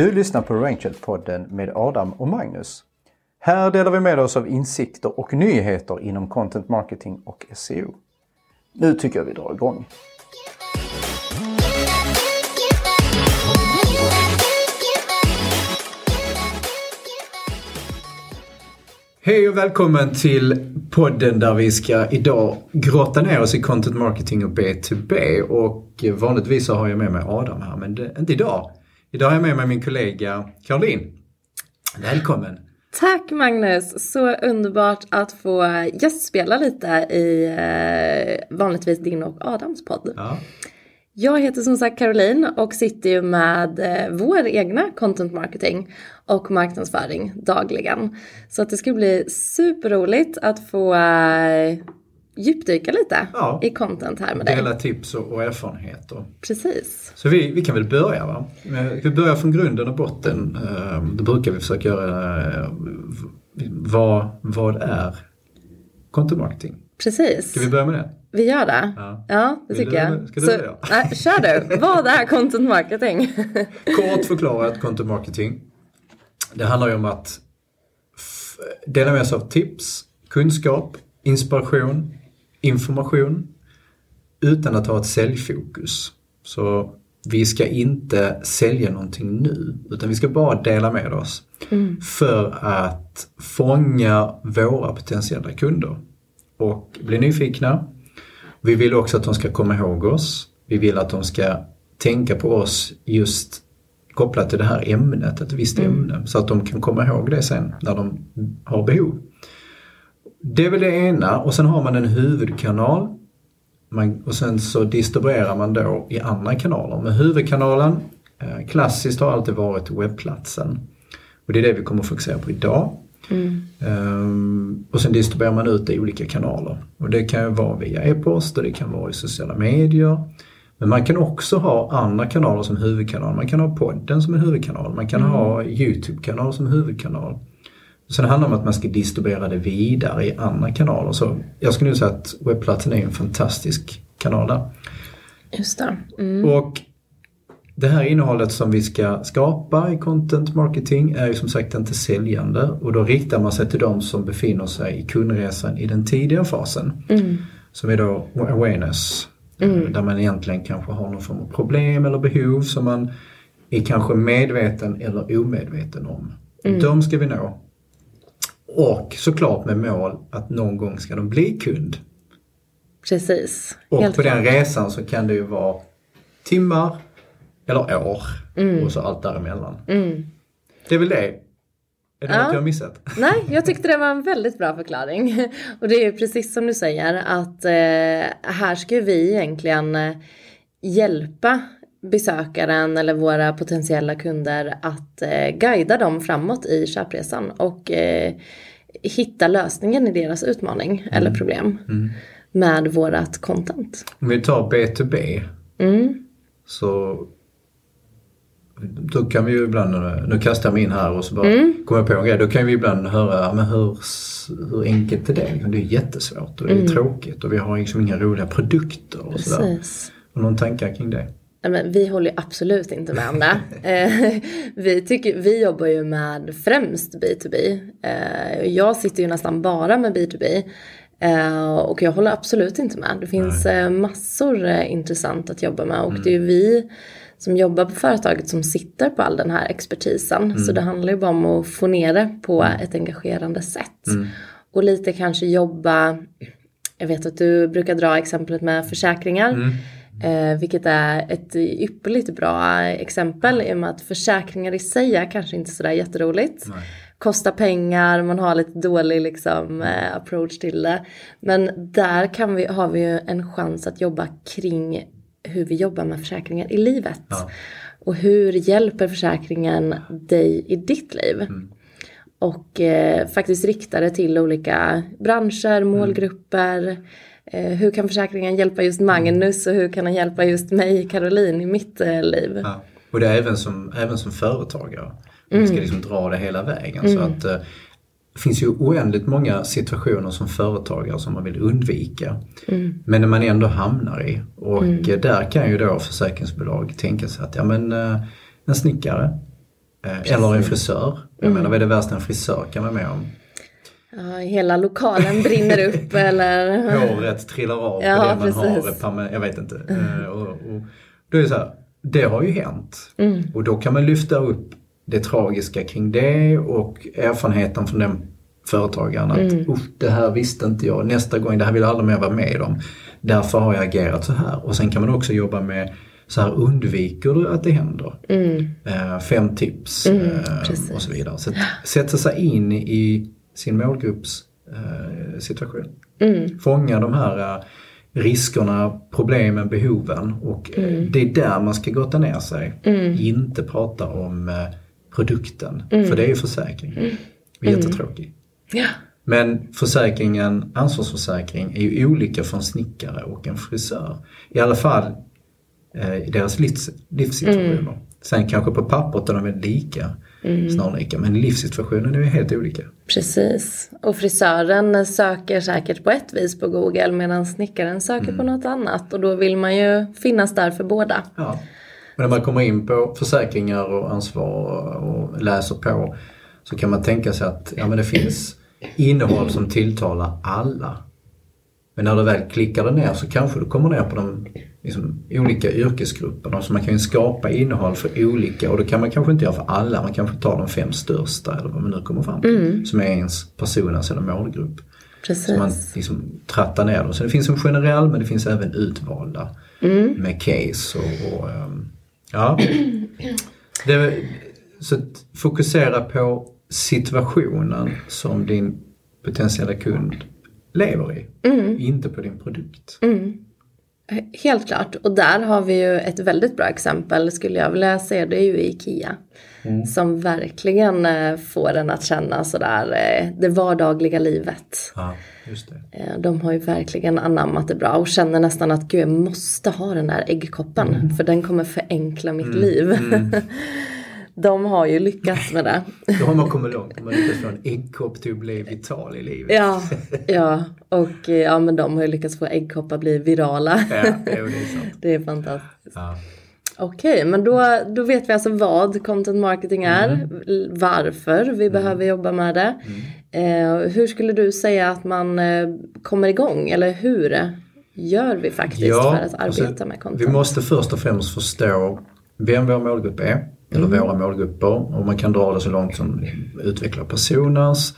Du lyssnar på Rangel-podden med Adam och Magnus. Här delar vi med oss av insikter och nyheter inom content marketing och SEO. Nu tycker jag vi drar igång. Hej och välkommen till podden där vi ska idag grotta ner oss i content marketing och B2B. Och vanligtvis så har jag med mig Adam här, men det, inte idag. Idag har jag med mig min kollega Caroline. Välkommen! Tack Magnus! Så underbart att få gästspela lite i eh, vanligtvis din och Adams podd. Ja. Jag heter som sagt Caroline och sitter ju med eh, vår egna content marketing och marknadsföring dagligen. Så att det ska bli superroligt att få eh, djupdyka lite Ja. i content här med dig. Dela tips och, och erfarenheter. Precis. Så vi, vi kan väl börja va? Vi börjar från grunden och botten. Eh, Då brukar vi försöka göra eh, vad, vad är content marketing? Precis. Ska vi börja med det? Vi gör det? Ja. Ja, det Vill tycker du- jag. ska du Så, börja? nej, kör du. Vad är content marketing? Kort förklarat content marketing. Det handlar ju om att dela med sig av tips, kunskap, inspiration, information utan att ha ett säljfokus. Så vi ska inte sälja någonting nu utan vi ska bara dela med oss för att fånga våra potentiella kunder och bli nyfikna. Vi vill också att de ska komma ihåg oss. Vi vill att de ska tänka på oss just kopplat till det här ämnet, ett visst ämne. Så att de kan komma ihåg det sen när de har behov. Det är väl det ena och sen har man en huvudkanal. Man, och sen så distribuerar man då i andra kanaler. Men huvudkanalen, eh, klassiskt har alltid varit webbplatsen. Och det är det vi kommer att fokusera på idag. Ehm, och sen distribuerar man ut det i olika kanaler. Och det kan ju vara via e-post och det kan vara i sociala medier. Men man kan också ha andra kanaler som huvudkanal. Man kan ha podden som en huvudkanal. Man kan ha Youtube-kanal som huvudkanal. Sen handlar det om att man ska distribuera det vidare i andra kanaler. Så jag skulle säga att webbplatsen är en fantastisk kanal där. Just det. Mm. Och det här innehållet som vi ska skapa i content marketing är ju som sagt inte säljande och då riktar man sig till de som befinner sig i kundresan i den tidiga fasen. Mm. Som är då awareness. Där man egentligen kanske har någon form av problem eller behov som man är kanske medveten eller omedveten om. De ska vi nå. Och såklart med mål att någon gång ska de bli kund. Precis. Och Helt på den klart. resan så kan det ju vara timmar eller år och så allt däremellan. Mm. Det är väl det. Är det Ja. något jag har missat? Nej, jag tyckte det var en väldigt bra förklaring. Och det är ju precis som du säger att eh, här ska vi egentligen eh, hjälpa besökaren eller våra potentiella kunder att eh, guida dem framåt i köpresan och eh, hitta lösningen i deras utmaning eller problem med vårat content. Om vi tar B2B Mm. så då kan vi ju ibland, nu kastar jag mig in här och så bara Mm. kommer jag på en grej. Då kan vi ibland höra, men hur, hur enkelt är det? Det är jättesvårt och det är tråkigt och vi har liksom inga roliga produkter och sådär. Mm. Precis. Och någon tankar kring det? Nej, men vi håller absolut inte med om det. Eh, vi, tycker, vi jobbar ju med främst B2B. Eh, jag sitter ju nästan bara med B2B. Eh, och jag håller absolut inte med. Det finns massor intressant att jobba med. Och det är ju vi som jobbar på företaget som sitter på all den här expertisen. Så det handlar ju bara om att få ner det på ett engagerande sätt. Och lite kanske jobba, jag vet att du brukar dra exemplet med försäkringar. Eh, vilket är ett ypperligt bra exempel i och med att försäkringar i sig är kanske inte sådär jätteroligt. Kostar pengar, man har lite dålig liksom, eh, approach till det. Men där kan vi, har vi ju en chans att jobba kring hur vi jobbar med försäkringar i livet. Ja. Och hur hjälper försäkringen dig i ditt liv? Och eh, faktiskt rikta det till olika branscher, målgrupper. Eh, hur kan försäkringen hjälpa just Magnus och hur kan den hjälpa just mig, Caroline, i mitt eh, liv? Ja. Och det är även som, även som företagare. Man ska liksom dra det hela vägen. Så att, eh, det finns ju oändligt många situationer som företagare som man vill undvika. Men när man ändå hamnar i. Och eh, där kan ju då försäkringsbolag tänka sig att ja men eh, en snickare Eh, eller en frisör. Jag Mm. menar vad är det värsta en frisör kan vara med om? Ja, hela lokalen brinner upp eller... Håret trillar av Ja, på det man precis. har. Jag vet inte. Eh, och, och, då är det så här, det har ju hänt. Mm. Och då kan man lyfta upp det tragiska kring det och erfarenheten från den företagaren. Att Mm. "Uff, det här visste inte jag, nästa gång, det här vill jag aldrig mer vara med om. Därför har jag agerat så här. Och sen kan man också jobba med så här undviker du att det händer? Eh, fem tips eh, Mm. precis. och så vidare. Så sätta sig in i sin målgrupps eh, situation. Mm. Fånga de här eh, riskerna, problemen, behoven och eh, Mm. det är där man ska gotta ner sig. Inte prata om eh, produkten, Mm. för det är ju försäkring. Jättetråkig. Ja. Men försäkringen, ansvarsförsäkring, är ju olika för en snickare och en frisör. I alla fall eh, i deras livs, livssituationer. Mm. Sen kanske på pappret är de väldigt lika, snarlika, men livssituationen är ju helt olika. Precis. Och frisören söker säkert på ett vis på Google medan snickaren söker Mm. på något annat. Och då vill man ju finnas där för båda. Ja. Men när man kommer in på försäkringar och ansvar och läser på så kan man tänka sig att ja, men det finns innehåll som tilltalar alla. Men när du väl klickar det ner så kanske du kommer ner på de liksom, olika yrkesgrupperna. Så man kan ju skapa innehåll för olika och då kan man kanske inte göra för alla. Man kanske tar de fem största eller vad man nu kommer fram till. Som är ens personas eller målgrupp. Precis. Så man liksom trattar ner dem. Så det finns en generell men det finns även utvalda med case och, och ehm, ja. Det, så fokusera på situationen som din potentiella kund lever i. Inte på din produkt. Helt klart. Och där har vi ju ett väldigt bra exempel skulle jag vilja säga. Det är ju IKEA. Mm. Som verkligen eh, får en att känna sådär eh, det vardagliga livet. Ja, det. Eh, De har ju verkligen anammat det bra och känner nästan att gud jag måste ha den där äggkoppen Mm. för den kommer förenkla mitt liv. De har ju lyckats med det. Då har man kommit långt. Man lyckas få en äggkopp till att bli vital i livet. Ja, ja, och eh, ja men de har ju lyckats få äggkoppar bli virala. Ja, det är sant. Det är fantastiskt. Ja. Okej, men då, då vet vi alltså vad content marketing är, l- varför vi behöver jobba med det. Eh, hur skulle du säga att man eh, kommer igång eller hur gör vi faktiskt för att arbeta alltså, med Vi content? måste först och främst förstå vem vår målgrupp är, eller Mm. våra målgrupper. Och man kan dra det så långt som utveckla personas.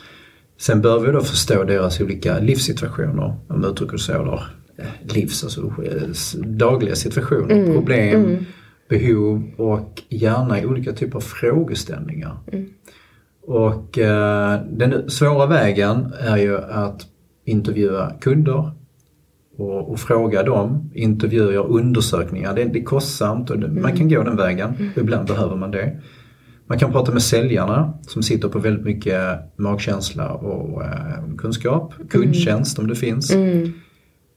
Sen bör vi då förstå deras olika livssituationer, om uttrycker så. Eller livs, alltså dagliga situationer, Mm. problem, behov och gärna olika typer av frågeställningar. Mm. Och eh, den svåra vägen är ju att intervjua kunder och, och fråga dem, intervjuer, undersökningar. Det, det är kostsamt och det, man kan gå den vägen. Ibland behöver man det. Man kan prata med säljarna som sitter på väldigt mycket magkänsla och eh, kunskap. Kundtjänst om det finns.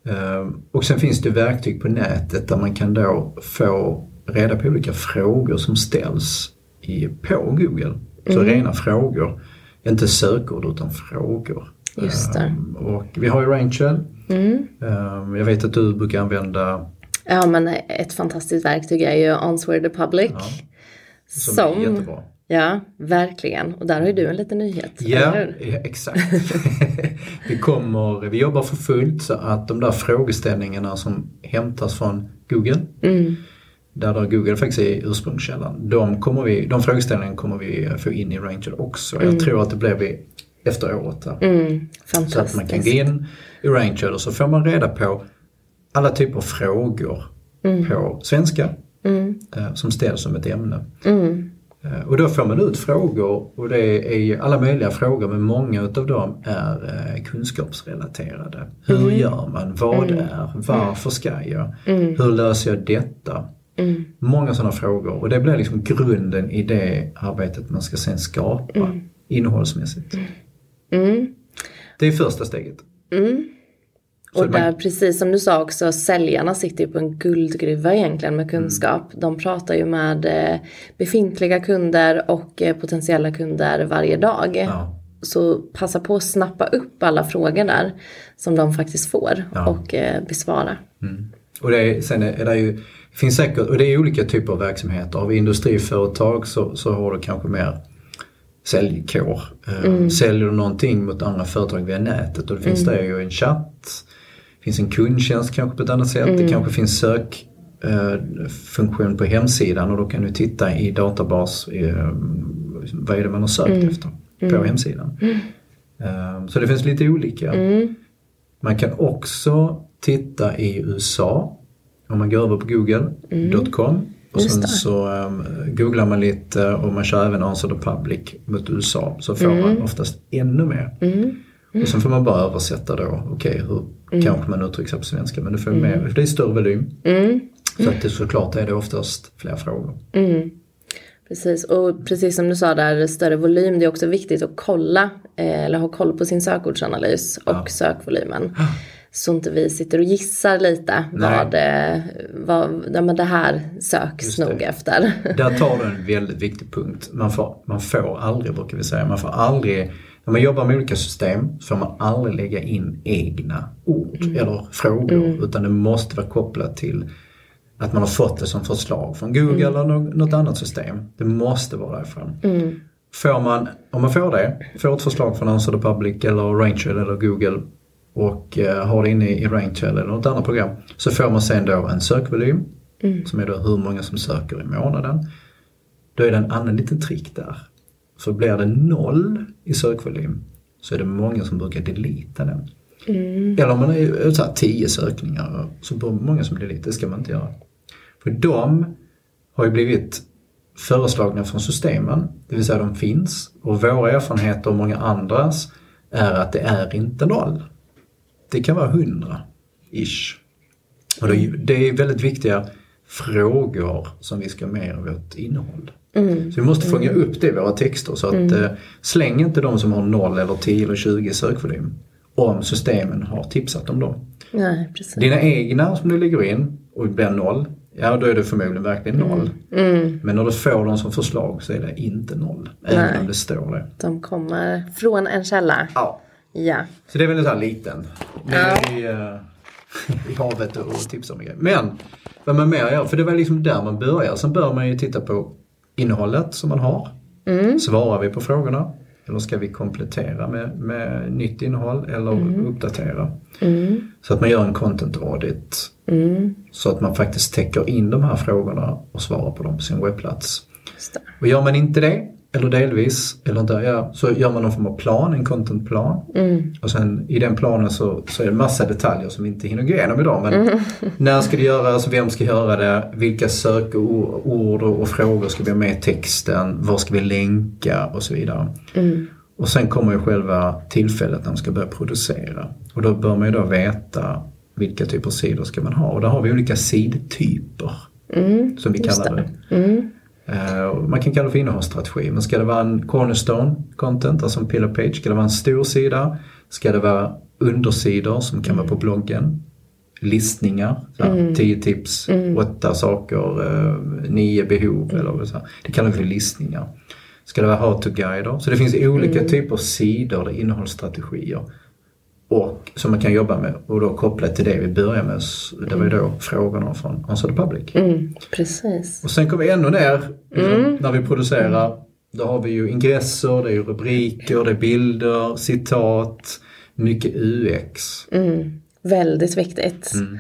Eh, och sen finns det verktyg på nätet där man kan då få reda på olika frågor som ställs i, på Google. Så rena frågor. Inte sökord utan frågor. Just det. Eh, och vi har ju Rachel. Eh, Jag vet att du brukar använda Ja men ett fantastiskt verktyg är ju Answer the Public. som, är jättebra. Ja, verkligen. Och där har ju du en liten nyhet. Ja, ja, exakt. vi, kommer, vi jobbar för fullt så att de där frågeställningarna som hämtas från Google, där då Google faktiskt är ursprungskällan, de, kommer vi, de frågeställningarna kommer vi få in i Ranger också. Jag tror att det blir efter året. Mm, Så att man kan gå in i Ranger och så får man reda på alla typer av frågor på svenska eh, som ställs som ett ämne. Eh, Och då får man ut frågor och det är alla möjliga frågor men många utav dem är eh, kunskapsrelaterade. Hur gör man? Vad är? Varför ska jag? Hur löser jag detta? Många sådana frågor och det blir liksom grunden i det arbetet man ska sen skapa innehållsmässigt. Det är första steget. Så Och där, precis som du sa också, säljarna sitter ju på en guldgruva egentligen med kunskap. De pratar ju med eh, befintliga kunder och eh, potentiella kunder varje dag. Ja. Så passa på att snappa upp alla frågor där som de faktiskt får Ja. och eh, besvara. Och det är, sen är det ju, finns säkert, och det är olika typer av verksamheter. Har vi industriföretag så, så har du kanske mer säljkår. Eh, Mm. Säljer du någonting mot andra företag via nätet och det finns Mm. där ju en chatt. Det finns en kundtjänst kanske på ett annat sätt. Mm. Det kanske finns sök eh, funktion på hemsidan och då kan du titta i databas eh, vad är det man har sökt Mm. efter på hemsidan. Eh, Så det finns lite olika. Mm. Man kan också titta i USA. Om man går över på google.com och sen så um, googlar man lite och man kör även Answer the Public mot USA så får man oftast ännu mer. Mm. Och sen får man bara översätta då, okej hur kanske man uttrycker sig på svenska men du får mer, för det är större volym. Mm. Så att det såklart är det oftast fler frågor. Mm. Precis, och precis som du sa där, större volym, det är också viktigt att kolla eh, eller ha koll på sin sökordsanalys och Ja. sökvolymen. Så inte vi sitter och gissar lite vad, eh, vad ja, men det här söks det. nog efter. Där tar du en väldigt viktig punkt. Man får, man får aldrig, brukar vi säga, man får aldrig, när man jobbar med olika system så får man aldrig lägga in egna ord eller frågor utan det måste vara kopplat till att man har fått det som förslag från Google eller nå- något annat system. Det måste vara därifrån. Får man, om man får det, får ett förslag från Answer the Public eller Rachel eller Google och eh, har det inne i Rachel eller något annat program så får man sen då en sökvolym som är då hur många som söker i månaden. Då är det en annan liten trick där. För blir det noll i sökvolym så är det många som brukar delita den. Eller om man är här, tio sökningar så det många som delita, det ska man inte göra. För de har ju blivit föreslagna från systemen, det vill säga de finns. Och våra erfarenheter och många andras är att det är inte noll. Det kan vara hundra, ish. Och det är, väldigt viktiga frågor som vi ska med i vårt innehåll. Så vi måste fånga upp det i våra texter så att eh, släng inte de som har 0 eller 10 eller 20 i sökvolym om systemen har tipsat om dem. Nej, precis. Dina egna som du lägger in och blir 0, ja då är det förmodligen verkligen 0. Mm. Men när du får dem som förslag så är det inte 0. Även om det står det. De kommer från en källa. Ja. Ja. Så det är väl en sån här liten. Ja. Ner i, eh, i havet och tipsa om grejer. Men vad man mer gör, för det var liksom där man börjar. Sen bör man ju titta på innehållet som man har. Svarar vi på frågorna? Eller ska vi komplettera med, med nytt innehåll eller uppdatera? Så att man gör en content audit. Så att man faktiskt täcker in de här frågorna och svarar på dem på sin webbplats. Och gör man inte det, eller delvis, eller inte, ja, så gör man någon form av plan, en contentplan. Och sen i den planen så, så är det massa detaljer som vi inte hinner gå igenom idag. Men när ska det göras, vem ska göra det, vilka sökord och, frågor ska vi ha med i texten, var ska vi länka och så vidare. Och sen kommer ju själva tillfället när man ska börja producera. Och då bör man ju då veta vilka typer av sidor ska man ha. Och där har vi olika sidtyper. som vi kallar det. det. Eh, man kan kalla det för innehållsstrategi. Men ska det vara en cornerstone content, alltså en pillar page? Ska det vara en stor sida? Ska det vara undersidor som kan vara på bloggen? Listningar, så här, 10 tips, 8 saker, eh, 9 behov eller så. Det kallar vi för listningar. Ska det vara how to-guider? Så det finns olika typer av sidor, innehållsstrategier. Och som man kan jobba med och då kopplat till det vi börjar med, det var ju då frågorna från Answer the Public. Mm, precis. Och sen kommer vi ännu ner liksom, när vi producerar. Då har vi ju ingresser, det är rubriker, det är bilder, citat, mycket UX. Mm, väldigt viktigt. Mm.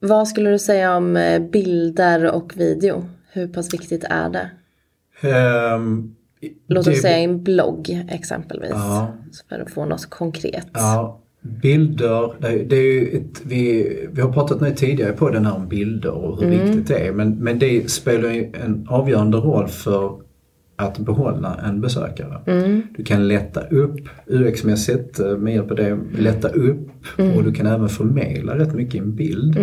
Vad skulle du säga om eh, bilder och video? Hur pass viktigt är det? Ehm, Låt det- oss säga en blogg exempelvis. Ja. För att få något konkret. Ja, bilder, det, är ju ett, vi, vi har pratat nu tidigare på den här om bilder och hur viktigt det är. Men, men det spelar ju en avgörande roll för att behålla en besökare. Du kan lätta upp UX-mässigt eh, med hjälp av det, lätta upp och du kan även förmedla rätt mycket i en bild.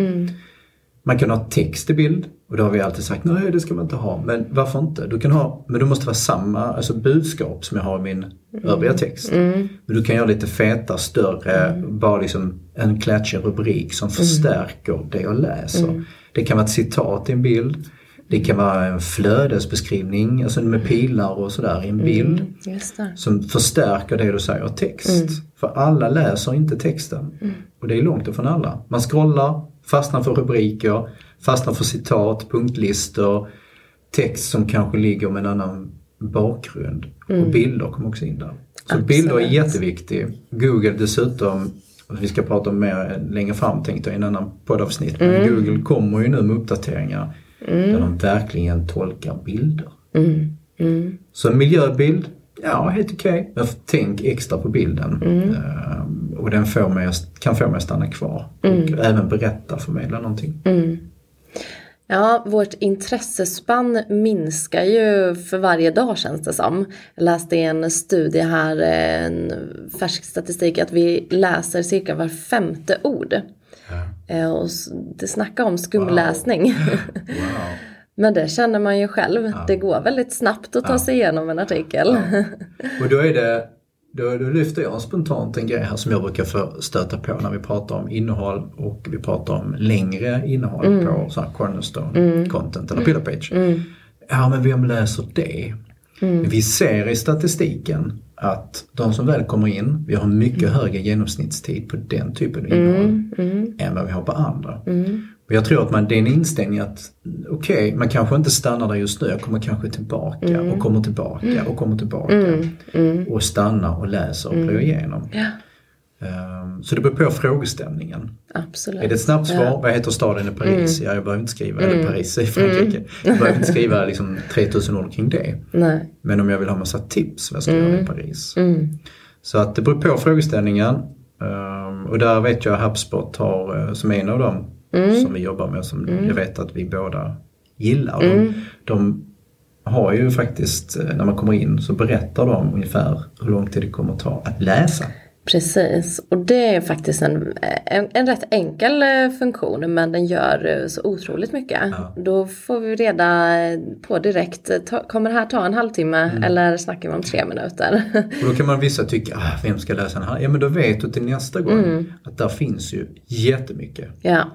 Man kan ha text i bild och då har vi alltid sagt nej det ska man inte ha. Men varför inte? Du kan ha, men det måste vara samma alltså budskap som jag har i min övriga text. Men du kan göra lite feta, större, bara liksom en klatschig rubrik som förstärker det jag läser. Det kan vara ett citat i en bild. Det kan vara en flödesbeskrivning, alltså med pilar och sådär i en bild. Just det. Som förstärker det du säger text. För alla läser inte texten. Och det är långt ifrån alla. Man scrollar Fastnar för rubriker, fastnar för citat, punktlistor, text som kanske ligger med en annan bakgrund. Och bilder kommer också in där. Så Absolut. bilder är jätteviktigt. Google dessutom, vi ska prata om mer längre fram tänkte jag i en annan poddavsnitt. Men Google kommer ju nu med uppdateringar där de verkligen tolkar bilder. Så en miljöbild, ja helt okej. Men tänk extra på bilden. Ehm, och den får mig, kan få mig att stanna kvar. Och även berätta, förmedla någonting. Ja, vårt intressespann minskar ju för varje dag känns det som. Jag läste i en studie här, en färsk statistik, att vi läser cirka var femte ord. Eh, Och det snackar om skumläsning. Wow. Men det känner man ju själv. Det går väldigt snabbt att ta sig igenom en artikel. Och då är det, då, då lyfter jag spontant en grej här som jag brukar stöta på när vi pratar om innehåll och vi pratar om längre innehåll på sån här cornerstone content eller pillar page. Ja men vem läser det? Vi ser i statistiken att de som väl kommer in, vi har mycket högre genomsnittstid på den typen av innehåll än vad vi har på andra. Och jag tror att man, det är en inställning att okej, man kanske inte stannar där just nu, jag kommer kanske tillbaka och kommer tillbaka och kommer tillbaka. Och stannar och läser och plöjer igenom. Ehm, Så det beror på frågeställningen. Absolut. Är det ett snabbt svar, vad heter staden i Paris? Ja, jag behöver inte skriva, eller Paris i Frankrike. Jag behöver inte skriva liksom 3000 ord kring det. Nej. Men om jag vill ha massa tips, vad ska jag göra i Paris? Så att det beror på frågeställningen. Ehm, och där vet jag HubSpot har, eh, som en av dem som vi jobbar med, som jag vet att vi båda gillar. De, de har ju faktiskt, eh, när man kommer in så berättar de ungefär hur lång tid det kommer att ta att läsa. Precis, och det är faktiskt en, en, en rätt enkel eh, funktion men den gör eh, så otroligt mycket. Då får vi reda på direkt, ta, kommer det här ta en halvtimme eller snackar vi om tre minuter? Och då kan man vissa tycka, ah, vem ska läsa den här? Ja men då vet du till nästa gång att där finns ju jättemycket. ja,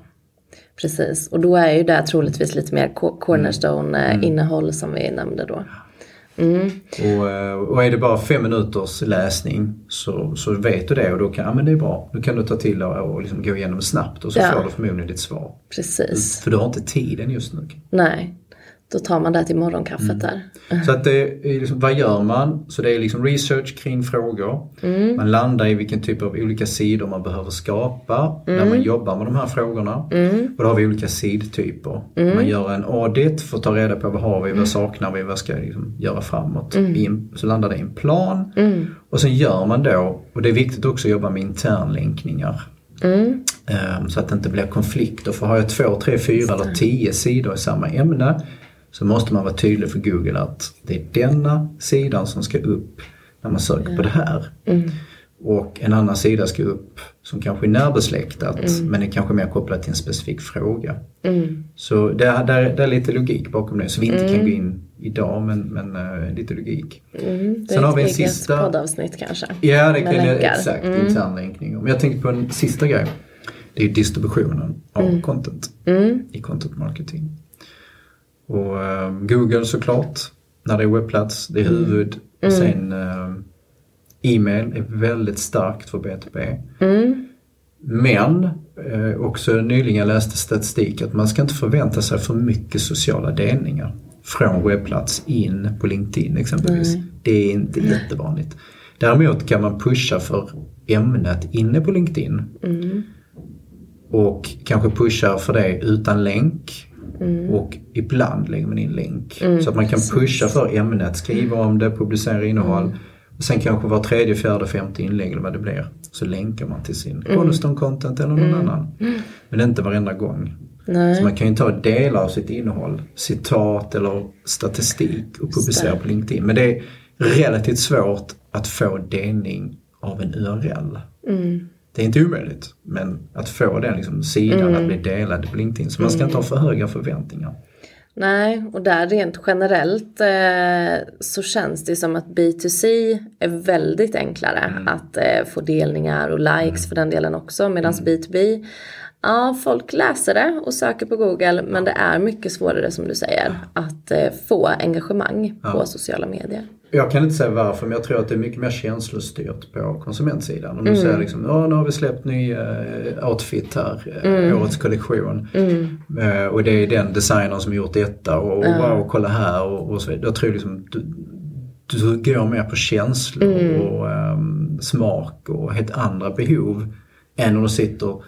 precis. Och då är ju det troligtvis lite mer co- cornerstone eh, innehåll som vi nämnde då. Och, eh, och är det bara fem minuters läsning så, så vet du det och då kan, ja men det är bra. Då kan du ta till och, och liksom gå igenom snabbt och så Ja. får du förmodligen ditt svar. Precis, För du har inte tiden just nu. nej. Då tar man det till morgonkaffet där. Så att det är liksom, vad gör man? Så det är liksom research kring frågor. Man landar i vilken typ av olika sidor man behöver skapa när man jobbar med de här frågorna. Och då har vi olika sidtyper. Man gör en audit för att ta reda på vad har vi, vad saknar vi, vad ska jag liksom göra framåt. I en, så landar det i en plan. Och sen gör man då, och det är viktigt också att jobba med internlänkningar. Ehm, Så att det inte blir konflikter. För har jag två, tre, fyra eller tio sidor i samma ämne så måste man vara tydlig för Google att det är denna sidan som ska upp när man söker på det här. Och en annan sida ska upp som kanske är närbesläktat men är kanske mer kopplat till en specifik fråga. Så det är, det, är, det är lite logik bakom det. Så vi inte kan gå in idag men, men eh, lite logik. Mm, det Sen är har vi en ett eget sista- poddavsnitt kanske. Ja, det kan jag, länkar. exakt. Internlänkning. Men jag tänkte på en sista grej. Det är distributionen av content i content marketing. Och eh, Google såklart, när det är webbplats, det är huvud. Och sen eh, e-mail är väldigt starkt för B2B. Men eh, också nyligen läste statistik att man ska inte förvänta sig för mycket sociala delningar från webbplats in på LinkedIn exempelvis. Det är inte jättevanligt. Däremot kan man pusha för ämnet inne på LinkedIn. Och kanske pusha för det utan länk. Och ibland lägger man in länk. Så att man kan pusha för ämnet, skriva om det, publicera innehåll. Och sen kanske var tredje, fjärde, femte inlägg eller vad det blir. Så länkar man till sin Cornerstone content eller någon annan. Men inte varenda gång. Så man kan ju ta delar av sitt innehåll, citat eller statistik och publicera på LinkedIn. Men det är relativt svårt att få delning av en URL. Det är inte omöjligt, men att få den liksom, sidan att bli delad på LinkedIn. Så man ska inte ha för höga förväntningar. Nej, och där rent generellt eh, så känns det som att B2C är väldigt enklare att eh, få delningar och likes för den delen också. Medan B2B, ja folk läser det och söker på Google men det är mycket svårare som du säger att eh, få engagemang på sociala medier. Jag kan inte säga varför men jag tror att det är mycket mer känslostyrt på konsumentsidan. Om du säger liksom, ja nu har vi släppt ny uh, outfit här, uh, årets kollektion. Uh, och det är den designern som gjort detta och, och wow, kolla här och, och så vidare. Jag tror liksom du, du går mer på känslor och um, smak och helt andra behov än om du sitter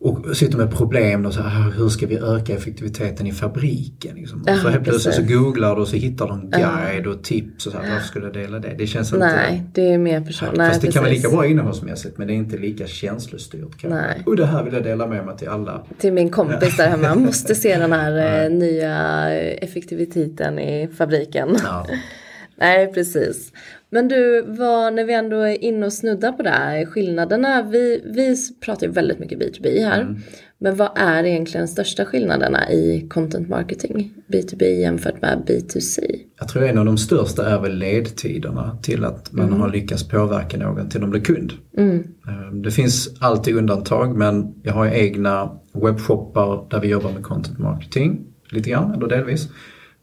och sitter med problem och så här, hur ska vi öka effektiviteten i fabriken? Liksom. Ja, så helt plötsligt så precis. googlar du och så hittar du en guide och tips och så här, varför skulle jag dela det? Det känns Nej, inte... det är mer person. Nej, Fast det kan vara precis. lika bra innehållsmässigt men det är inte lika känslostyrt. Nej. Och det här vill jag dela med mig till alla. Till min kompis där hemma. Jag måste se den här eh, nya effektiviteten i fabriken. Ja. Nej, precis. Men du, vad, när vi ändå är inne och snuddar på det här, skillnaderna. Vi, vi pratar ju väldigt mycket B2B här. Men vad är egentligen de största skillnaderna i content marketing? B2B jämfört med B2C? Jag tror en av de största är väl ledtiderna till att man har lyckats påverka någon till att bli kund. Eh, Det finns alltid undantag men jag har egna webbshoppar där vi jobbar med content marketing lite grann eller delvis.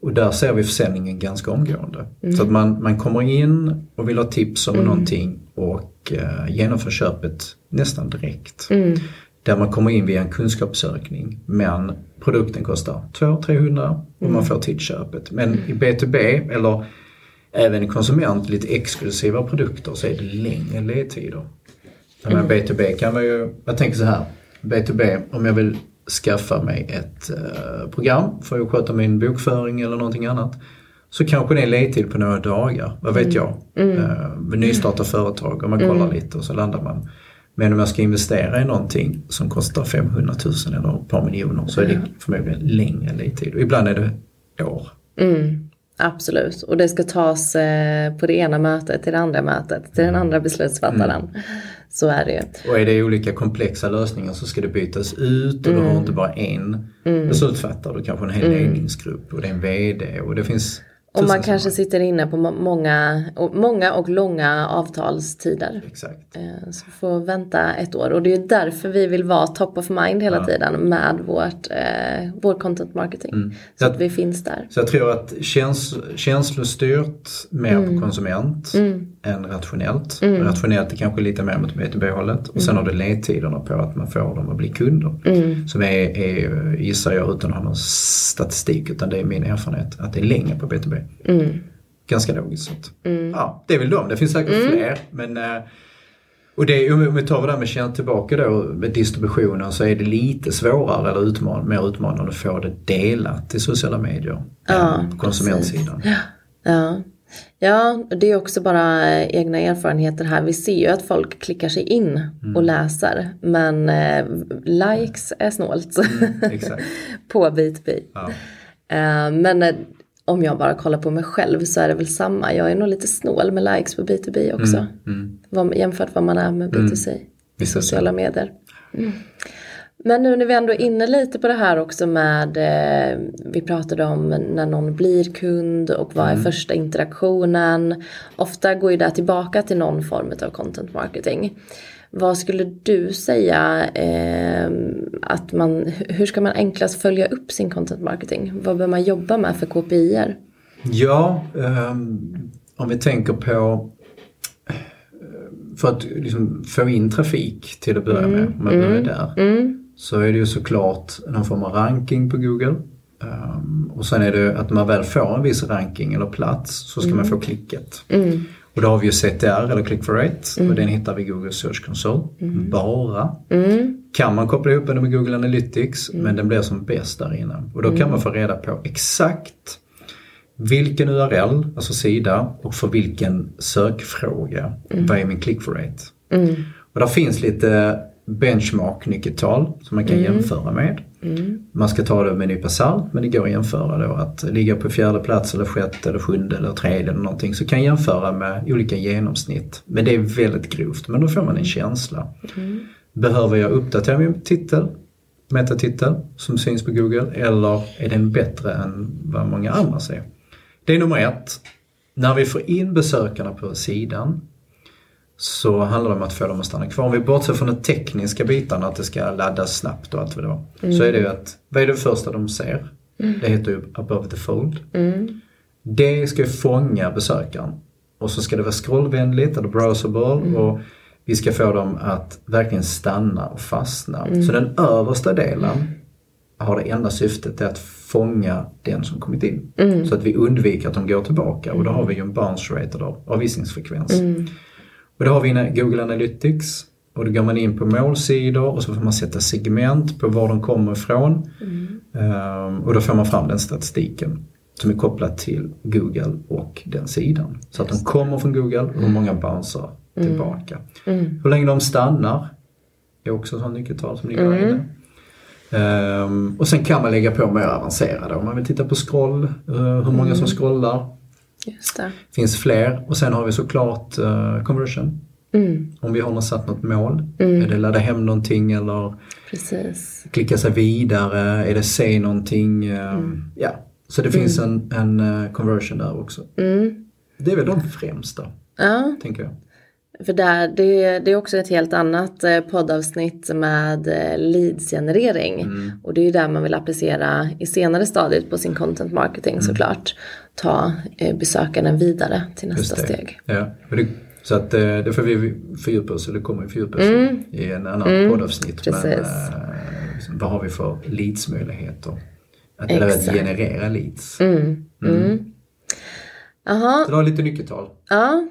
Och där ser vi försäljningen ganska omgående. Så att man, man kommer in och vill ha tips om någonting och eh, genomför köpet nästan direkt. Där man kommer in via en kunskapssökning men produkten kostar 200-300 och man får till köpet. Men i B2B eller även i konsument, lite exklusiva produkter så är det längre ledtider. Menar, B2B kan man ju, jag tänker så här, B2B om jag vill skaffa mig ett eh, program för att sköta min bokföring eller någonting annat. Så kanske det är en ledtid på några dagar, vad vet jag. Eh, nystarta företag och man kollar lite och så landar man. Men om jag ska investera i någonting som kostar 500 000 eller ett par miljoner så är det förmodligen längre ledtid. Och ibland är det år. Mm, absolut. Och det ska tas eh, på det ena mötet till det andra mötet till den andra beslutsfattaren. Så är det. Och är det olika komplexa lösningar så ska det bytas ut och du har inte bara en beslutsfattare, du kanske en hel ledningsgrupp och det är en VD och det finns Och man kanske sitter inne på må- många många och långa avtalstider. Exakt. Eh, Så får vänta ett år och det är därför vi vill vara top of mind hela tiden med vårt, eh, vår content marketing. Så Mm. Så att att- vi finns där. Så jag tror att käns känslostyrt mer Mm. på konsument än rationellt. Rationellt är kanske lite mer mot B2B-hållet och sen Mm. har du ledtiderna på att man får dem att bli kunder. Mm. Som är, är, gissar jag utan att ha någon statistik utan det är min erfarenhet, att det är längre på B2B. Mm. Ganska logiskt. Att, Ja, det är väl de, det finns säkert fler. Men, eh, och det, om vi- tar det där med känna tillbaka då med distributionen så är det lite svårare eller utman, mer utmanande att få det delat i sociala medier Ja, än på konsumentsidan. Ja. ja, det är också bara eh, egna erfarenheter här. Vi ser ju att folk klickar sig in och läser. Men eh, likes är snålt Exakt. på B2B. Ja. Eh, men eh, om jag bara kollar på mig själv så är det väl samma. Jag är nog lite snål med likes på B2B också. Vad, jämfört vad man är med B2C i Visst är det så. sociala medier. Mm. Men nu när vi ändå är inne lite på det här också med, eh, vi pratade om när någon blir kund och vad är första interaktionen. Ofta går ju det tillbaka till någon form av content marketing. Vad skulle du säga eh, att man, hur ska man enklast följa upp sin content marketing? Vad bör man jobba med för KPIer? Ja, ehm, om vi tänker på eh, för att liksom få in trafik till att börja med, om man börjar där. Så är det ju såklart någon form av ranking på Google. Ehm, och sen är det att man väl får en viss ranking eller plats så ska man få klicket. Och då har vi ju CTR eller click for rate och den hittar vi i Google Search Console. Bara. Kan man koppla ihop den med Google Analytics men den blir som bäst där inne. Och då kan man få reda på exakt vilken URL, alltså sida och för vilken sökfråga. Vad är min click for rate? Och där finns lite benchmark-nyckeltal som man kan jämföra med. Man ska ta det med en nypa salt men det går att jämföra då att ligga på fjärde plats eller sjätte eller sjunde eller tredje eller någonting så kan jämföra med olika genomsnitt. Men det är väldigt grovt men då får man en känsla. Behöver jag uppdatera min titel, metatitel som syns på Google eller är den bättre än vad många andra ser? Det är nummer ett. När vi får in besökarna på sidan så handlar det om att få dem att stanna kvar. Om vi bortser från de tekniska bitarna, att det ska laddas snabbt och allt vad det var. Så är det ju att, vad är det första de ser? Det heter ju above the fold. Det ska fånga besökaren. Och så ska det vara scrollvänligt eller browsable och vi ska få dem att verkligen stanna och fastna. Så den översta delen har det enda syftet att fånga den som kommit in. Så att vi undviker att de går tillbaka och då har vi ju en bounce rate, eller avvisningsfrekvens. Och då har vi Google Analytics och då går man in på målsidor och så får man sätta segment på var de kommer ifrån. Ehm, och då får man fram den statistiken som är kopplad till Google och den sidan. Så att de kommer från Google och hur många bouncear tillbaka. Hur länge de stannar är också ett sånt nyckeltal som ligger där inne. Ehm, och sen kan man lägga på mer avancerade. Om man vill titta på scroll, eh, hur många som scrollar. Just det. finns fler. Och sen har vi såklart uh, conversion. Mm. Om vi har satt något mål. Är det ladda hem någonting eller Precis. klicka sig vidare? Är det se någonting? Eh, Ja, så det finns en, en eh, conversion där också. Mm. Det är väl de främsta, Ja, tänker jag. för där, det, det är också ett helt annat poddavsnitt med leadsgenerering. Mm. Och det är ju där man vill applicera i senare stadiet på sin content marketing Mm. Ta eh, besökaren vidare till nästa steg. Ja, det, så att eh, det får vi fördjupa oss, eller kommer vi fördjupa oss i i en annan poddavsnitt. Men Mm. Precis. eh, liksom, vad har vi för leadsmöjligheter? Att, eller att generera leads. Mm. Mm. Jaha, Så det har lite nyckeltal. ja.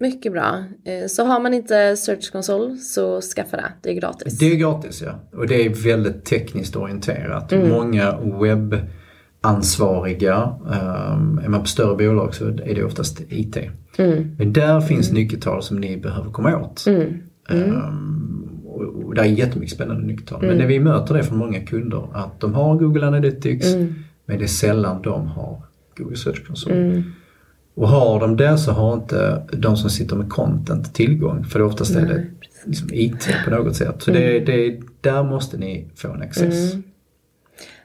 Mycket bra. Eh, Så har man inte Search Console så skaffa det. Det är gratis. Det är gratis ja. Och det är väldigt tekniskt orienterat. Mm. Många webbansvariga, um, är man på större bolag så är det oftast IT. Mm. Men där finns nyckeltal som ni behöver komma åt. Mm. Um, och, och det är jättemycket spännande nyckeltal. Men det vi möter det från många kunder att de har Google Analytics Mm. men det är sällan de har Google Search Console. Och har de det så har inte de som sitter med content tillgång för oftast är det liksom IT på något sätt. Så det, det, där måste ni få en access.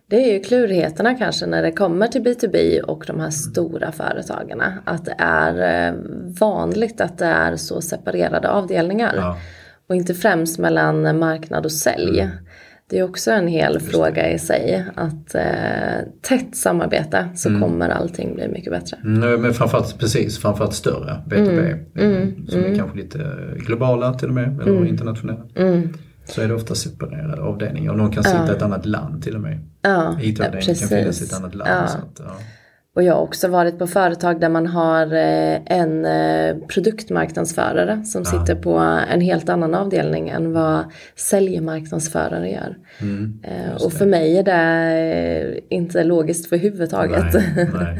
Det är ju klurigheterna kanske när det kommer till B2B och de här stora företagen. Att det är eh, vanligt att det är så separerade avdelningar. Ja. Och inte främst mellan marknad och sälj. Det är också en hel fråga i sig. Att eh, tätt samarbete så kommer allting bli mycket bättre. Mm, men framförallt, precis, framförallt större B2B. eh, som är kanske lite globala till och med, eller internationella. Så är det ofta separerade avdelningar och någon kan sitta i ett annat land till och med. Ja, IT-avdelningen kan finnas i ett annat land. Ja. Så att, ja. Och jag har också varit på företag där man har eh, en eh, produktmarknadsförare som sitter på en helt annan avdelning än vad säljmarknadsförare gör. Mm, Eh, och för mig är det inte logiskt för huvudtaget. Nej, nej.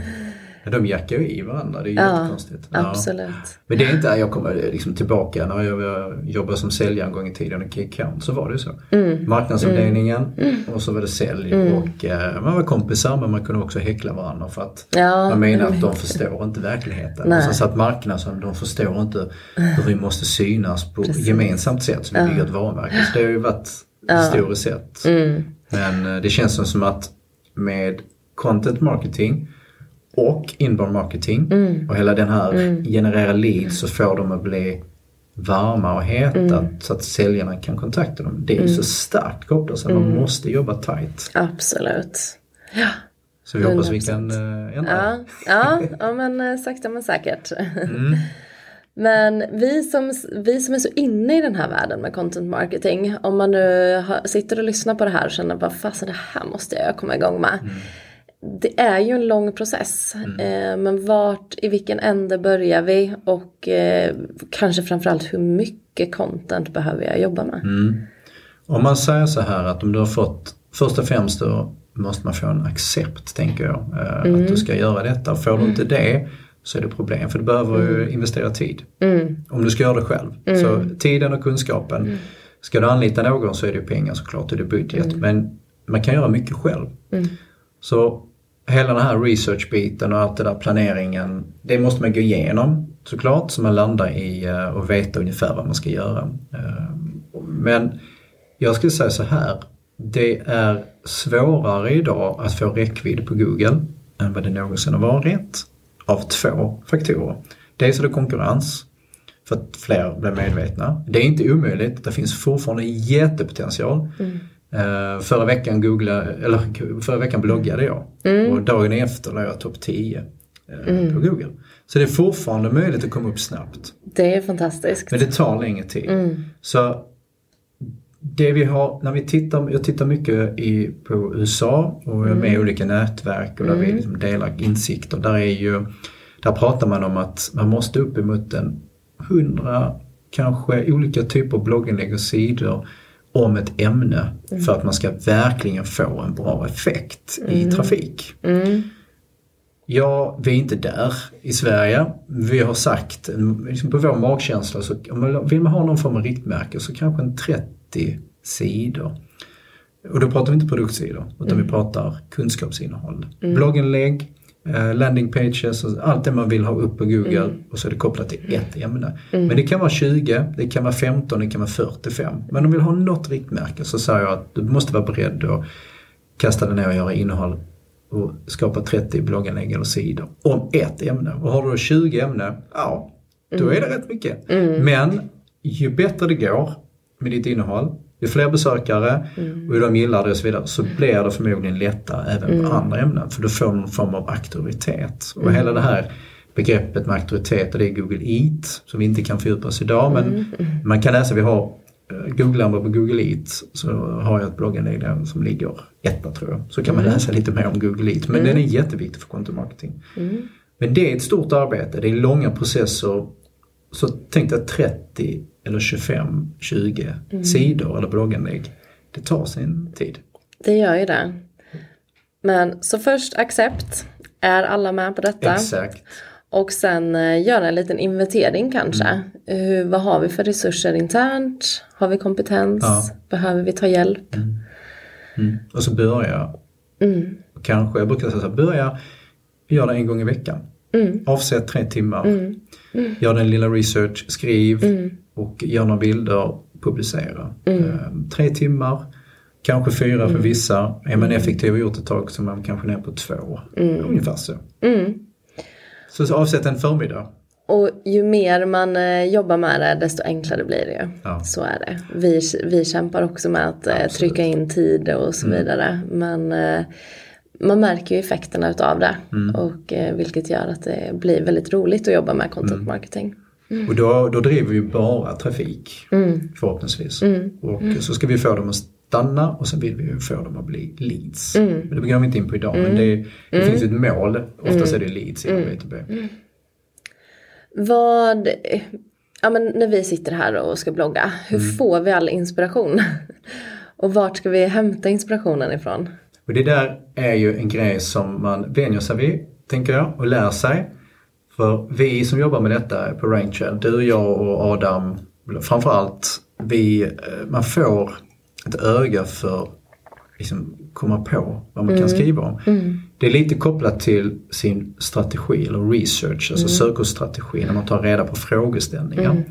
De jackar ju i varandra, det är ju Ja, jättekonstigt. Absolut. Men det är inte, jag kommer liksom tillbaka när jag jobbade som säljare en gång i tiden i Key Count så var det så. Mm. Marknadsavdelningen och så var det sälj och eh, man var kompisar men man kunde också häckla varandra för att Ja, man menar att de förstår inte verklligheten. Nej. Så satt marknaden, de förstår inte hur vi måste synas på gemensamt sätt som vi bygger ett varumärke. Så det har ju varit historiskt sett. Mm. Men eh, det känns som- som att med content marketing och inbound marketing Mm. och hela den här generera leads så får de att bli varma och heta Mm. så att säljarna kan kontakta dem. Det är ju så starkt kopplat så Mm. man måste jobba tight. Absolut. Ja. Så vi hoppas vi 100%. kan äh, ändra. Ja, ja, ja men eh, sakta men säkert. Mm. Men vi som, vi som är så inne i den här världen med content marketing, om man nu sitter och lyssnar på det här och känner bara fasen det här måste jag komma igång med. Mm. Det är ju en lång process, eh, men vart, i vilken ände börjar vi och eh, kanske framförallt hur mycket content behöver jag jobba med? Mm. Om man säger så här att om du har fått, först och främst då måste man få en accept tänker jag. Mm. Att du ska göra detta. Får du inte det så är det problem för du behöver ju investera tid. Mm. Om du ska göra det själv. Så tiden och kunskapen. Ska du anlita någon så är det pengar såklart och det är budget. Men man kan göra mycket själv. Så hela den här research-biten och allt det där planeringen. Det måste man gå igenom såklart så man landar i eh, och veta ungefär vad man ska göra. Eh, men jag skulle säga så här. Det är svårare idag att få räckvidd på Google än vad det någonsin har varit. Av två faktorer. Dels är det konkurrens. För att fler blir medvetna. Det är inte omöjligt. Det finns fortfarande jättepotential. Mm. Eh, förra veckan googla, eller förra veckan bloggade jag. Och dagen efter la jag topp 10 eh, på Google. Så det är fortfarande möjligt att komma upp snabbt. Det är fantastiskt. Men det tar längre tid. Så det vi har, när vi tittar, jag tittar mycket i, på USA och är med olika nätverk och där vi liksom delar insikter. Där är ju, där pratar man om att man måste upp emot en hundra kanske olika typer av blogginlägg och sidor om ett ämne för att man ska verkligen få en bra effekt i trafik. Ja, vi är inte där i Sverige. Vi har sagt, liksom på vår magkänsla, så vill man ha någon form av riktmärke så kanske en 30 sidor. Och då pratar vi inte produktsidor, utan vi pratar kunskapsinnehåll. Blogginlägg, eh, landing pages, och allt det man vill ha upp på Google och så är det kopplat till ett ämne. Men det kan vara 20, det kan vara 15, det kan vara 45. Men om du vill ha något riktmärke så säger jag att du måste vara beredd att kasta dig ner och göra innehåll och skapa 30 blogginlägg eller sidor om ett ämne. Och har du då 20 ämnen, ja, då är det rätt mycket. Men ju bättre det går med ditt innehåll, ju fler besökare och ju de gillar det och så vidare så blir det förmodligen lättare även på andra ämnen för du får någon form av auktoritet. Och hela det här begreppet med auktoritet och det är Google Eat som vi inte kan fördjupa oss idag men man kan läsa, vi har eh, Googlar man på Google Eat så har jag ett blogginlägg där som ligger etta tror jag. Så kan man läsa lite mer om Google Eat men den är jätteviktig för content marketing. Men det är ett stort arbete, det är långa processer. Så tänk dig 30 eller 25, 20 sidor eller blogginlägg. Det tar sin tid. Det gör ju det. Men så först accept. Är alla med på detta? Exakt. Och sen eh, göra en liten inventering kanske. Mm. Hur, vad har vi för resurser internt? Har vi kompetens? Ja. Behöver vi ta hjälp? Mm. Och så börja. Kanske, jag brukar säga så här, börja göra det en gång i veckan. Avsätt tre timmar. Gör den lilla research, skriv och gör några bilder, publicera. Ehm, tre timmar, kanske fyra för vissa. Är man effektiv och gjort ett tag så är man kanske ner på två. Ungefär så. Så, så avsätt en förmiddag. Och ju mer man eh, jobbar med det desto enklare blir det ju. Ja. Så är det. Vi, vi kämpar också med att eh, trycka in tid och så vidare. Men eh, man märker ju effekterna utav det. Och eh, vilket gör att det blir väldigt roligt att jobba med content marketing. Och då, då driver vi bara trafik förhoppningsvis. Och så ska vi få dem att stanna och sen vill vi ju få dem att bli leads. Men det går vi inte in på idag men det, det finns ett mål. Oftast är det leads inom B2B. Vad, ja men när vi sitter här och ska blogga, hur får vi all inspiration? och vart ska vi hämta inspirationen ifrån? Och det där är ju en grej som man vänjer sig vid, tänker jag, och lär sig. För vi som jobbar med detta på Rangel, du, jag och Adam, framförallt, vi, eh, man får ett öga för liksom komma på vad man kan skriva om. Det är lite kopplat till sin strategi eller research, alltså sökordsstrategi när man tar reda på frågeställningar.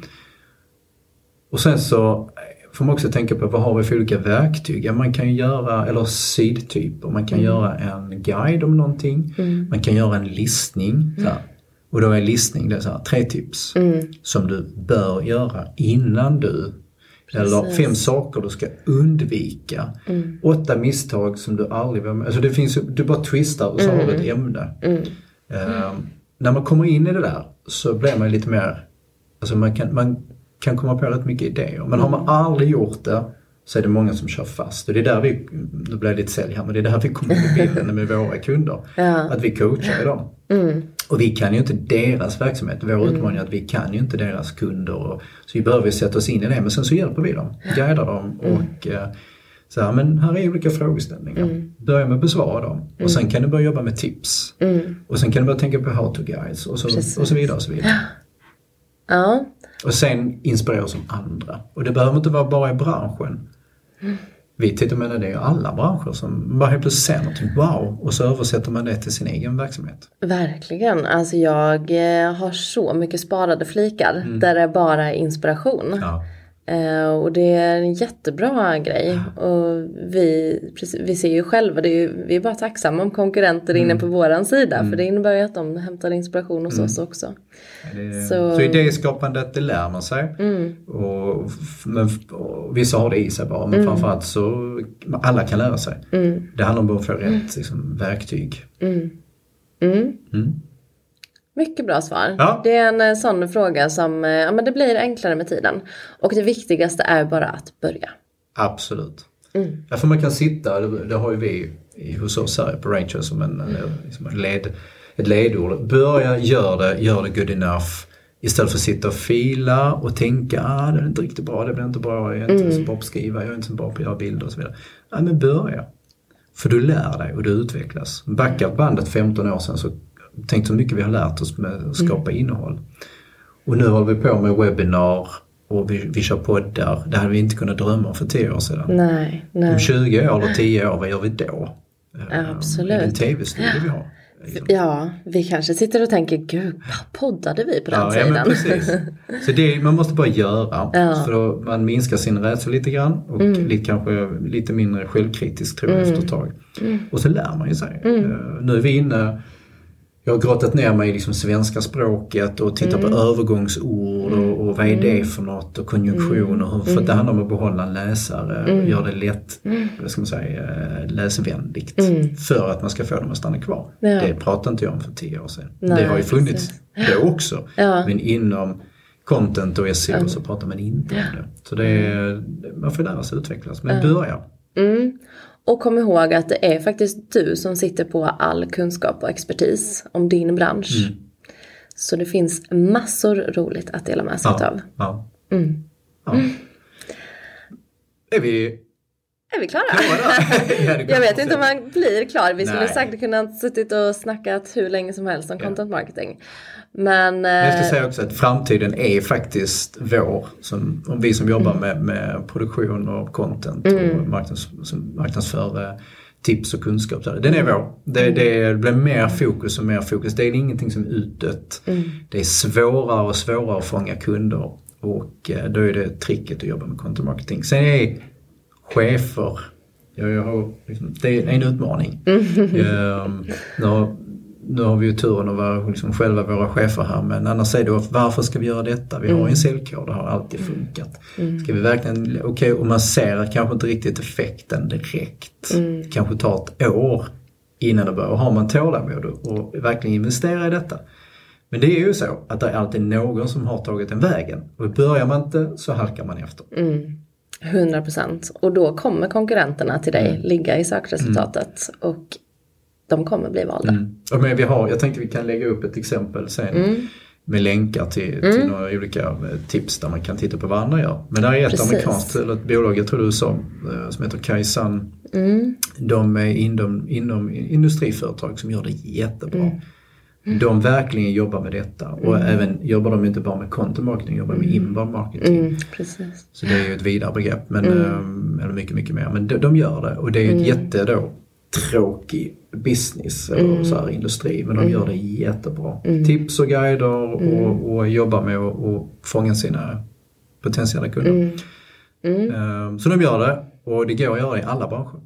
Och sen så får man också tänka på vad har vi för olika verktyg? Ja, man kan göra, eller sidtyper, man kan göra en guide om någonting. Man kan göra en listning. Så här. Och då är listning det är så här, tre tips som du bör göra innan du eller Precis. fem saker du ska undvika. Åtta misstag som du aldrig vill Alltså det finns du bara twistar och så har du ett ämne. Ehm, när man kommer in i det där så blir man lite mer, alltså man kan, man kan komma på rätt mycket idéer. Men har man aldrig gjort det så är det många som kör fast. Och det är där vi, nu blir det lite sälj här, men det är där vi kommer in i bilden med våra kunder. Att vi coachar dem. Och vi kan ju inte deras verksamhet. Vår utmaning är att vi kan ju inte deras kunder. Och, så vi behöver sätta oss in i det. Men sen så hjälper vi dem, guidar dem och eh, så här, men här är olika frågeställningar. Börja med att besvara dem. Och sen kan du börja jobba med tips. Och sen kan du börja tänka på how to guides och så, Precis. och så vidare. Och så vidare. Ja, Och sen inspireras som andra. Och det behöver inte vara bara i branschen. Vi tittar med det är alla branscher som bara helt plötsligt ser någonting, wow, och så översätter man det till sin egen verksamhet. verkligen. Alltså jag eh, har så mycket sparade flikar där det bara är inspiration. Ja. Eh, och det är en jättebra grej. Och vi, vi ser ju själva, det är ju, vi är bara tacksamma om konkurrenter är inne på våran sida. För det innebär ju att de hämtar inspiration hos oss också. Det, Så- så. idéskapandet, det lär man sig. Och, f- men, och vissa har det i sig bara, men framförallt så alla kan lära sig. Det handlar om att få rätt liksom, verktyg. Mm. Mycket bra svar. Ja. Det är en eh, sån fråga som, eh, ja men det blir enklare med tiden. Och det viktigaste är bara att börja. Absolut. Ja, för man kan sitta, det, det har ju vi hos oss här på Ranger som en, liksom en led, ett ledord. Börja, gör det, gör det good enough. Istället för att sitta och fila och tänka, ah, det är inte riktigt bra, det blir inte bra, jag är inte så bra på att skriva, jag är inte så bra på att göra bilder och så vidare. Ja, men börja. För du lär dig och du utvecklas. Backa bandet 15 år sedan så tänk så mycket vi har lärt oss med att skapa innehåll. Och nu håller vi på med webbinar och vi, vi kör poddar. Det hade vi inte kunnat drömma om för 10 år sedan. Nej, Om nej. 20 år eller 10 år, vad gör vi då? Eh, absolut. Är det en tv-studio vi har? Ja, vi kanske sitter och tänker, gud, poddade vi på den Ja, ja tiden? men precis. Så det, man måste bara göra. Ja. Mm. För då man minskar sin rädsla lite grann och lite, kanske lite mindre självkritisk tror jag efter ett tag. Mm. Och så lär man ju sig. Eh, Nu är vi inne jag har grottat ner mig i liksom svenska språket och tittat Mm. på övergångsord och, och vad är det för något och konjunktioner. Hur, för att det handlar om att behålla en läsare Mm. och göra det lätt, vad ska man säga, eh, läsvänligt. För att man ska få dem att stanna kvar. Ja. Det pratade inte jag om för tio år sedan. Nej, det har ju funnits då också. Ja. Men inom content och SEO så pratar man inte om det. Så det är, man får lära sig utvecklas. Men börja. Mm. Och kom ihåg att det är faktiskt du som sitter på all kunskap och expertis om din bransch. Mm. Så det finns massor roligt att dela med sig Ja. av. ja. Mm. ja. Är vi Är vi klara? Jag vet inte om man blir klar. Vi skulle Nej. säkert kunna suttit och snackat hur länge som helst om content marketing. Men, Men jag ska eh, säga också att framtiden är faktiskt vår. Som, om vi som jobbar Mm. med, med produktion och content och marknads, marknadsför tips och kunskap. Den är Mm. vår. Det, det blir mer fokus och mer fokus. Det är ingenting som är utdött. Mm. Det är svårare och svårare att fånga kunder. Och eh, då är det tricket att jobba med content marketing. Sen är chefer, jag, jag har, liksom, det är en utmaning. Ehm, nu, har, nu har vi ju turen att vara liksom själva våra chefer här men annars är det varför ska vi göra detta? Vi har ju en säljkod, det har alltid funkat. Ska vi verkligen, okej och man ser kanske inte riktigt effekten direkt. Det kanske tar ett år innan det börjar. Och har man tålamod och verkligen investera i detta. Men det är ju så att det är alltid någon som har tagit den vägen. Och börjar man inte så halkar man efter. 100 procent. Och då kommer konkurrenterna till Mm. dig ligga i sökresultatet. Och de kommer bli valda. Och men vi har, jag tänkte vi kan lägga upp ett exempel sen Mm. med länkar till, till några olika eh, tips där man kan titta på vad andra gör. Men det är ett Precis. amerikanskt eller ett bolag, jag tror du sa, eh, som heter Kaisan. Mm. De är inom, inom industriföretag som gör det jättebra. Mm. De verkligen jobbar med detta och även jobbar de inte bara med content marketing, jobbar med inbound marketing. Mm. Så det är ju ett vidare begrepp, men, ehm, eller mycket, mycket mer. Men de, de gör det och det är ju ett jätte då, tråkig business och så här, industri, men de gör det jättebra. Tips och guider och, och jobbar med att och fånga sina potentiella kunder. Ehm, så de gör det och det går att göra i alla branscher.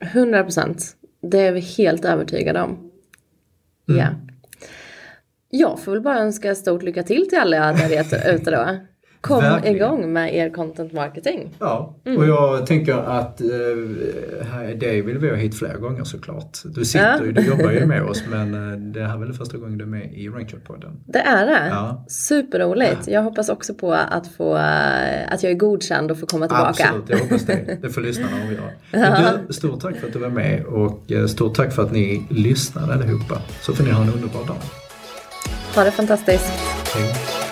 100 procent. Det är vi helt övertygade om. Mm. Ja. Jag får väl bara önska stort lycka till till alla där ute- då. Kom Verkligen. igång med er content marketing. Ja, och jag tänker att eh, det vill vi ha hit fler gånger såklart. Du sitter ju, du jobbar ju med oss men eh, det här är väl första gången du är med i Ranger-podden. Det är det. Ja. Superroligt. Jag hoppas också på att, få, eh, att jag är godkänd och får komma tillbaka. Absolut, jag hoppas det. Det får lyssnarna avgöra. Du, stort tack för att du var med och eh, stort tack för att ni lyssnade allihopa. Så får ni ha en underbar dag. Ha det fantastiskt. Hej.